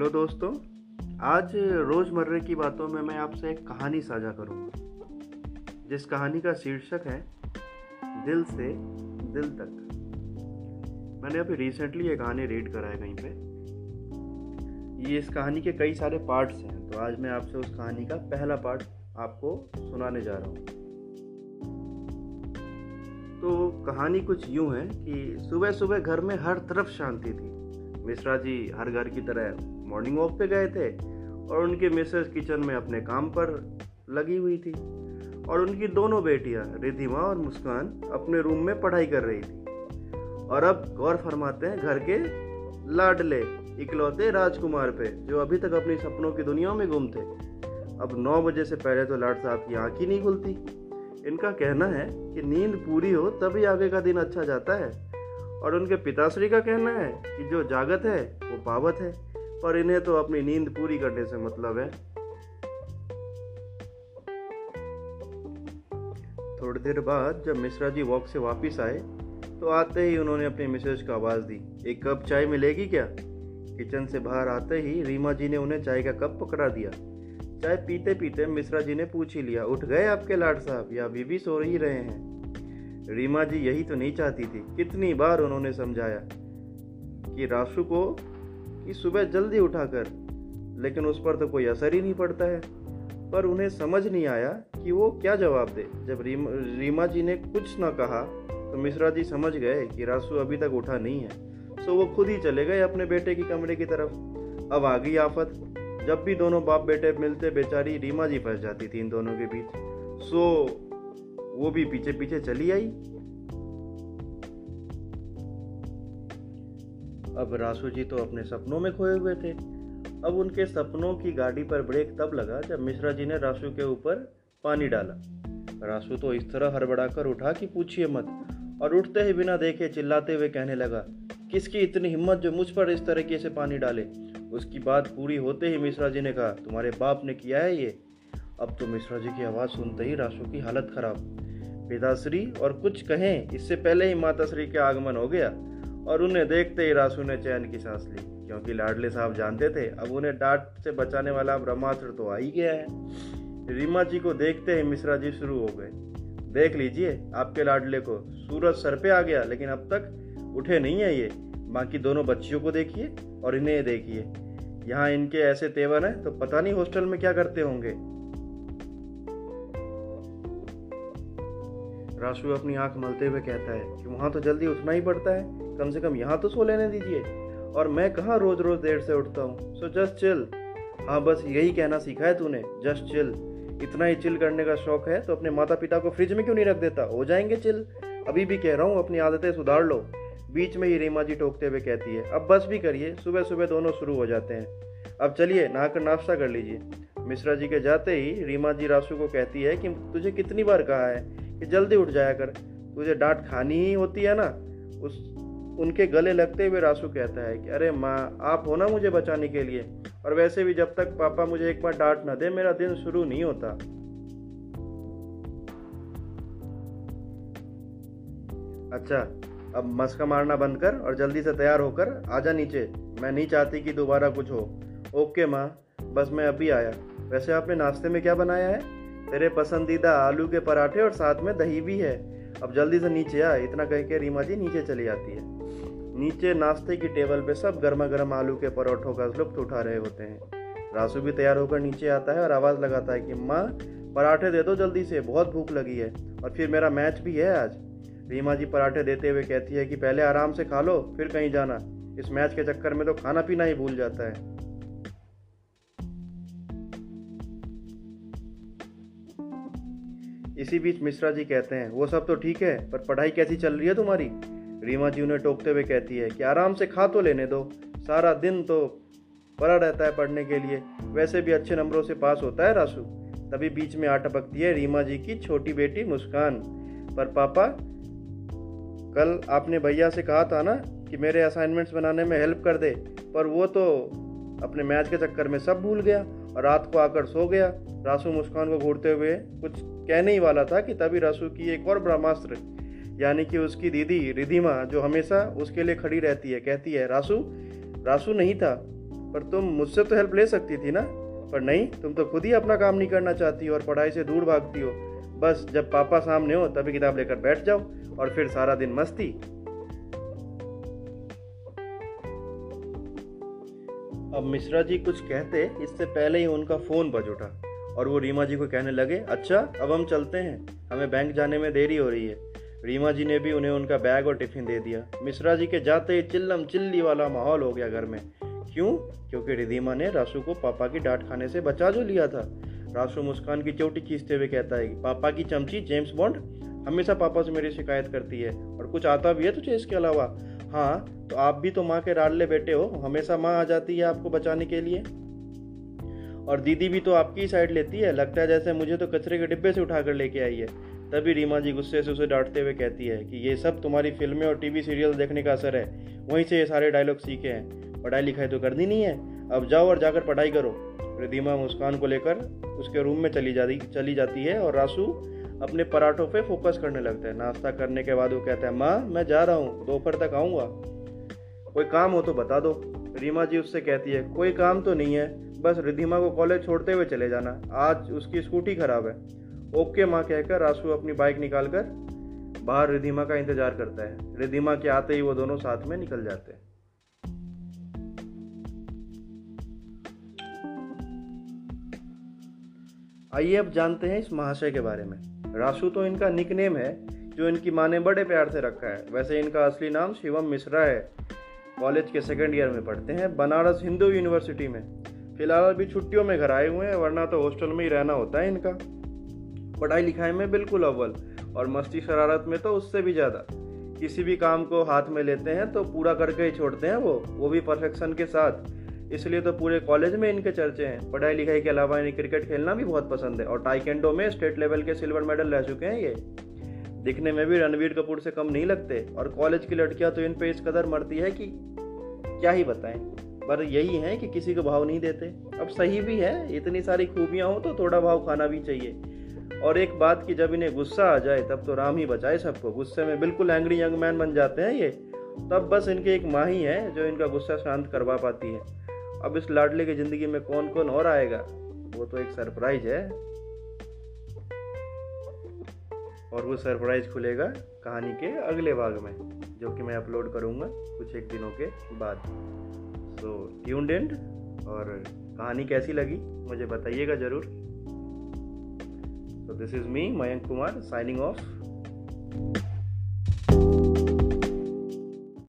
Hello दोस्तों, आज रोज़मर्रे की बातों में मैं आपसे एक कहानी साझा करूँगा, जिस कहानी का शीर्षक है, दिल से दिल तक। मैंने अभी रिसेंटली ये कहानी रीड करा है कहीं पे। ये इस कहानी के कई सारे पार्ट्स हैं तो आज मैं आपसे उस कहानी का पहला पार्ट आपको सुनाने जा रहा हूँ। तो कहानी कुछ यूँ है कि सुबह सुबह घर में हर तरफ़ शांति थी। मिश्रा जी हर घर की तरह मॉर्निंग वॉक पे गए थे और उनके मिसेस किचन में अपने काम पर लगी हुई थी। और उनकी दोनों बेटियाँ रिधिमा और मुस्कान, अपने रूम में पढ़ाई कर रही थी। और अब गौर फरमाते हैं, घर के लाडले, इकलौते राजकुमार पे, जो अभी तक अपनी सपनों की दुनिया में गुम थे अब नौ बजे से पहले तो लाड साहब की आँख ही नहीं खुलती। इनका कहना है कि नींद पूरी हो तभी आगे का दिन अच्छा जाता है। और उनके पिताश्री का कहना है कि जो जागत है, वो पावत है। पर इन्हें तो अपनी नींद पूरी करने से मतलब है। थोड़ी देर बाद जब मिश्रा जी वॉक से वापस आए तो आते ही उन्होंने अपने मिसेज को आवाज़ दी, एक कप चाय मिलेगी क्या? किचन से बाहर आते ही रीमा जी ने उन्हें चाय का कप पकड़ा दिया। चाय पीते पीते मिश्रा जी ने पूछ ही लिया, उठ गए आपके लाड साहब, या अभी भी सो ही रहे हैं? रीमा जी यही तो नहीं चाहती थी, कितनी बार उन्होंने समझाया कि राशु को कि सुबह जल्दी उठाकर लेकिन उस पर तो कोई असर ही नहीं पड़ता है। पर उन्हें समझ नहीं आया कि वो क्या जवाब दे। जब रीमा, रीमा जी ने कुछ ना कहा तो मिश्रा जी समझ गए कि रासू अभी तक उठा नहीं है। सो वो खुद ही चले गए अपने बेटे की कमरे की तरफ़। अब आ गई आफत। जब भी दोनों बाप बेटे मिलते बेचारी रीमा जी फंस जाती थी इन दोनों के बीच। सो वो भी पीछे पीछे चली आई। अब रासू जी तो अपने सपनों में खोए हुए थे। अब उनके सपनों की गाड़ी पर ब्रेक तब लगा जब मिश्रा जी ने रासू के ऊपर पानी डाला। रासू तो इस तरह हड़बड़ा कर उठा कि पूछिए मत, और उठते ही बिना देखे चिल्लाते हुए कहने लगा, किसकी इतनी हिम्मत जो मुझ पर इस तरीके से पानी डाले? उसकी बात पूरी होते ही मिश्रा जी ने कहा, तुम्हारे बाप ने किया है ये? अब तो मिश्रा जी की आवाज़ सुनते ही रासू की हालत खराब। पिताश्री, और कुछ कहें, इससे पहले ही माताश्री का आगमन हो गया। और उन्हें देखते ही रासू ने चैन की सांस ली। क्योंकि लाडले साहब जानते थे, अब उन्हें डांट से बचाने वाला ब्रह्मास्त्र तो आ ही गया है। रीमा जी को देखते ही मिश्रा जी शुरू हो गए। देख लीजिए, आपके लाडले को सूरज सर पे आ गया, लेकिन अब तक उठे नहीं है ये। बाकी दोनों बच्चियों को देखिए और इन्हें देखिए। यहाँ इनके ऐसे तेवर हैं तो पता नहीं हॉस्टल में क्या करते होंगे। राशु अपनी आँख मलते हुए कहता है कि वहाँ तो जल्दी उठना ही पड़ता है। कम से कम यहाँ तो सो लेने दीजिए। और मैं कहाँ रोज रोज देर से उठता हूँ? सो जस्ट चिल हाँ बस यही कहना सीखा है तूने। जस्ट चिल इतना ही चिल करने का शौक है तो अपने माता पिता को फ्रिज में क्यों नहीं रख देता? हो जाएँगे चिल अभी भी कह रहा हूँ, अपनी आदतें सुधार लो। बीच में ही रीमा जी टोकते हुए कहती है, अब बस भी करिए सुबह सुबह दोनों शुरू हो जाते हैं। अब चलिए, नहाकर नाश्ता कर लीजिए। मिश्रा जी के जाते ही रीमा जी रासू को कहती है कि तुझे कितनी बार कहा है? कि जल्दी उठ जाया कर। तुझे डांट खानी ही होती है ना। उस, उनके गले लगते हुए रासू कहता है कि, अरे माँ, आप हो ना मुझे बचाने के लिए। और वैसे भी जब तक पापा मुझे एक बार डांट ना दे, मेरा दिन शुरू नहीं होता। अच्छा अब मस्का मारना बंद कर और जल्दी से तैयार होकर आजा नीचे। मैं नहीं चाहती कि दोबारा कुछ हो। ओके माँ, बस मैं अभी आया। वैसे आपने नाश्ते में क्या बनाया है? तेरे पसंदीदा आलू के पराठे और साथ में दही भी है। अब जल्दी से नीचे आ, इतना कह के रीमा जी नीचे चली जाती है। नीचे नाश्ते की टेबल पे सब गर्मा गर्म आलू के परोठों का लुप्त उठा रहे होते हैं। रासू भी तैयार होकर नीचे आता है और आवाज़ लगाता है कि, माँ, पराठे दे दो जल्दी से, बहुत भूख लगी है और फिर मेरा मैच भी है आज। रीमा जी पराठे देते हुए कहती है कि, पहले आराम से खा लो, फिर कहीं जाना। इस मैच के चक्कर में तो खाना पीना ही भूल जाता है। इसी बीच मिश्रा जी कहते हैं, वो सब तो ठीक है, पर पढ़ाई कैसी चल रही है तुम्हारी? रीमा जी उन्हें टोकते हुए कहती है कि, आराम से खा तो लेने दो, सारा दिन तो पड़ा रहता है पढ़ने के लिए, वैसे भी अच्छे नंबरों से पास होता है रासू। तभी बीच में आ टपकती है रीमा जी की छोटी बेटी मुस्कान। पर पापा, कल आपने भैया से कहा था ना कि मेरे असाइनमेंट्स बनाने में हेल्प कर दे, पर वो तो अपने मैच के चक्कर में सब भूल गया और रात को आकर सो गया। रासू मुस्कान को घूरते हुए कुछ कहने ही वाला था कि तभी रासू की एक और ब्रह्मास्त्र, यानी कि उसकी दीदी रिधिमा, जो हमेशा उसके लिए खड़ी रहती है, कहती है, रासू रासू नहीं था, पर तुम मुझसे तो हेल्प ले सकती थी ना? पर नहीं, तुम तो खुद ही अपना काम नहीं करना चाहती हो और पढ़ाई से दूर भागती हो। बस जब पापा सामने हो, तभी किताब लेकर बैठ जाओ और फिर सारा दिन मस्ती. अब मिश्रा जी कुछ कहते, इससे पहले ही उनका फ़ोन बज उठा। और वो रीमा जी को कहने लगे अच्छा अब हम चलते हैं। हमें बैंक जाने में देरी हो रही है। रीमा जी ने भी उन्हें उनका बैग और टिफ़िन दे दिया। मिश्रा जी के जाते ही चिल्लम चिल्ली वाला माहौल हो गया घर में। क्यों? क्योंकि रिधिमा ने रासू को पापा की डांट खाने से बचा जो लिया था। रासू मुस्कान की चोटी खींचते हुए कहता है पापा की चमची, जेम्स बॉन्ड? हमेशा पापा से मेरी शिकायत करती है और कुछ आता भी है तुझे इसके अलावा? हाँ तो आप भी तो माँ के राडले बेटे हो। हमेशा माँ आ जाती है आपको बचाने के लिए। और दीदी भी तो आपकी साइड लेती है। लगता है जैसे मुझे तो कचरे के डिब्बे से उठाकर लेके आई है। तभी रीमा जी गुस्से से उसे डांटते हुए कहती है कि ये सब तुम्हारी फ़िल्में और टीवी सीरियल देखने का असर है। वहीं से ये सारे डायलॉग सीखे हैं। पढ़ाई लिखाई तो करनी नहीं है। अब जाओ और जाकर पढ़ाई करो। रिधिमा मुस्कान को लेकर उसके रूम में चली जाती चली जाती है और रासू अपने पराठों पे फोकस करने लगता है। नाश्ता करने के बाद वो कहता है, माँ, मैं जा रहा हूँ। दोपहर तक आऊँगा। कोई काम हो तो बता दो। रीमा जी उससे कहती है, कोई काम तो नहीं है। बस रिधिमा को कॉलेज छोड़ते हुए चले जाना। आज उसकी स्कूटी खराब है। ओके माँ कहकर रासू अपनी बाइक निकाल कर बाहर रिधिमा का इंतज़ार करता है। रिधिमा के आते ही वो दोनों साथ में निकल जाते हैं। आइए अब जानते हैं इस महाशय के बारे में। राशु तो इनका निक नेम है, जो इनकी माँ ने बड़े प्यार से रखा है। वैसे इनका असली नाम शिवम मिश्रा है। कॉलेज के सेकेंड ईयर में पढ़ते हैं। बनारस हिंदू यूनिवर्सिटी में। फ़िलहाल अभी छुट्टियों में घर आए हुए हैं, वरना तो हॉस्टल में ही रहना होता है इनका। पढ़ाई लिखाई में बिल्कुल अव्वल, और मस्ती शरारत में तो उससे भी ज़्यादा। किसी भी काम को हाथ में लेते हैं तो पूरा करके ही छोड़ते हैं वो वो भी परफेक्शन के साथ। इसलिए तो पूरे कॉलेज में इनके चर्चे हैं। पढ़ाई लिखाई के अलावा इन्हें क्रिकेट खेलना भी बहुत पसंद है, और टाइकेंडो में स्टेट लेवल के सिल्वर मेडल रह चुके हैं ये। दिखने में भी रणवीर कपूर से कम नहीं लगते, और कॉलेज की लड़कियाँ तो इन पे इस कदर मरती है कि क्या ही बताएँ। पर यही है कि किसी को भाव नहीं देते। अब सही भी है, इतनी सारी खूबियाँ हो तो थोड़ा भाव खाना भी चाहिए। और एक बात की जब इन्हें गुस्सा आ जाए, तब तो राम ही बचाए सबको। गुस्से में बिल्कुल एंग्री यंग मैन बन जाते हैं ये। तब बस इनके एक माँ ही है जो इनका गुस्सा शांत करवा पाती है। अब इस लाडले की ज़िंदगी में कौन कौन और आएगा? वो तो एक सरप्राइज़ है। और वो सरप्राइज़ खुलेगा कहानी के अगले भाग में, जो कि मैं अपलोड करूँगा कुछ एक दिनों के बाद। सो ट्यून्ड एंड और कहानी कैसी लगी, मुझे बताइएगा ज़रूर। So this is me Mayank Kumar signing off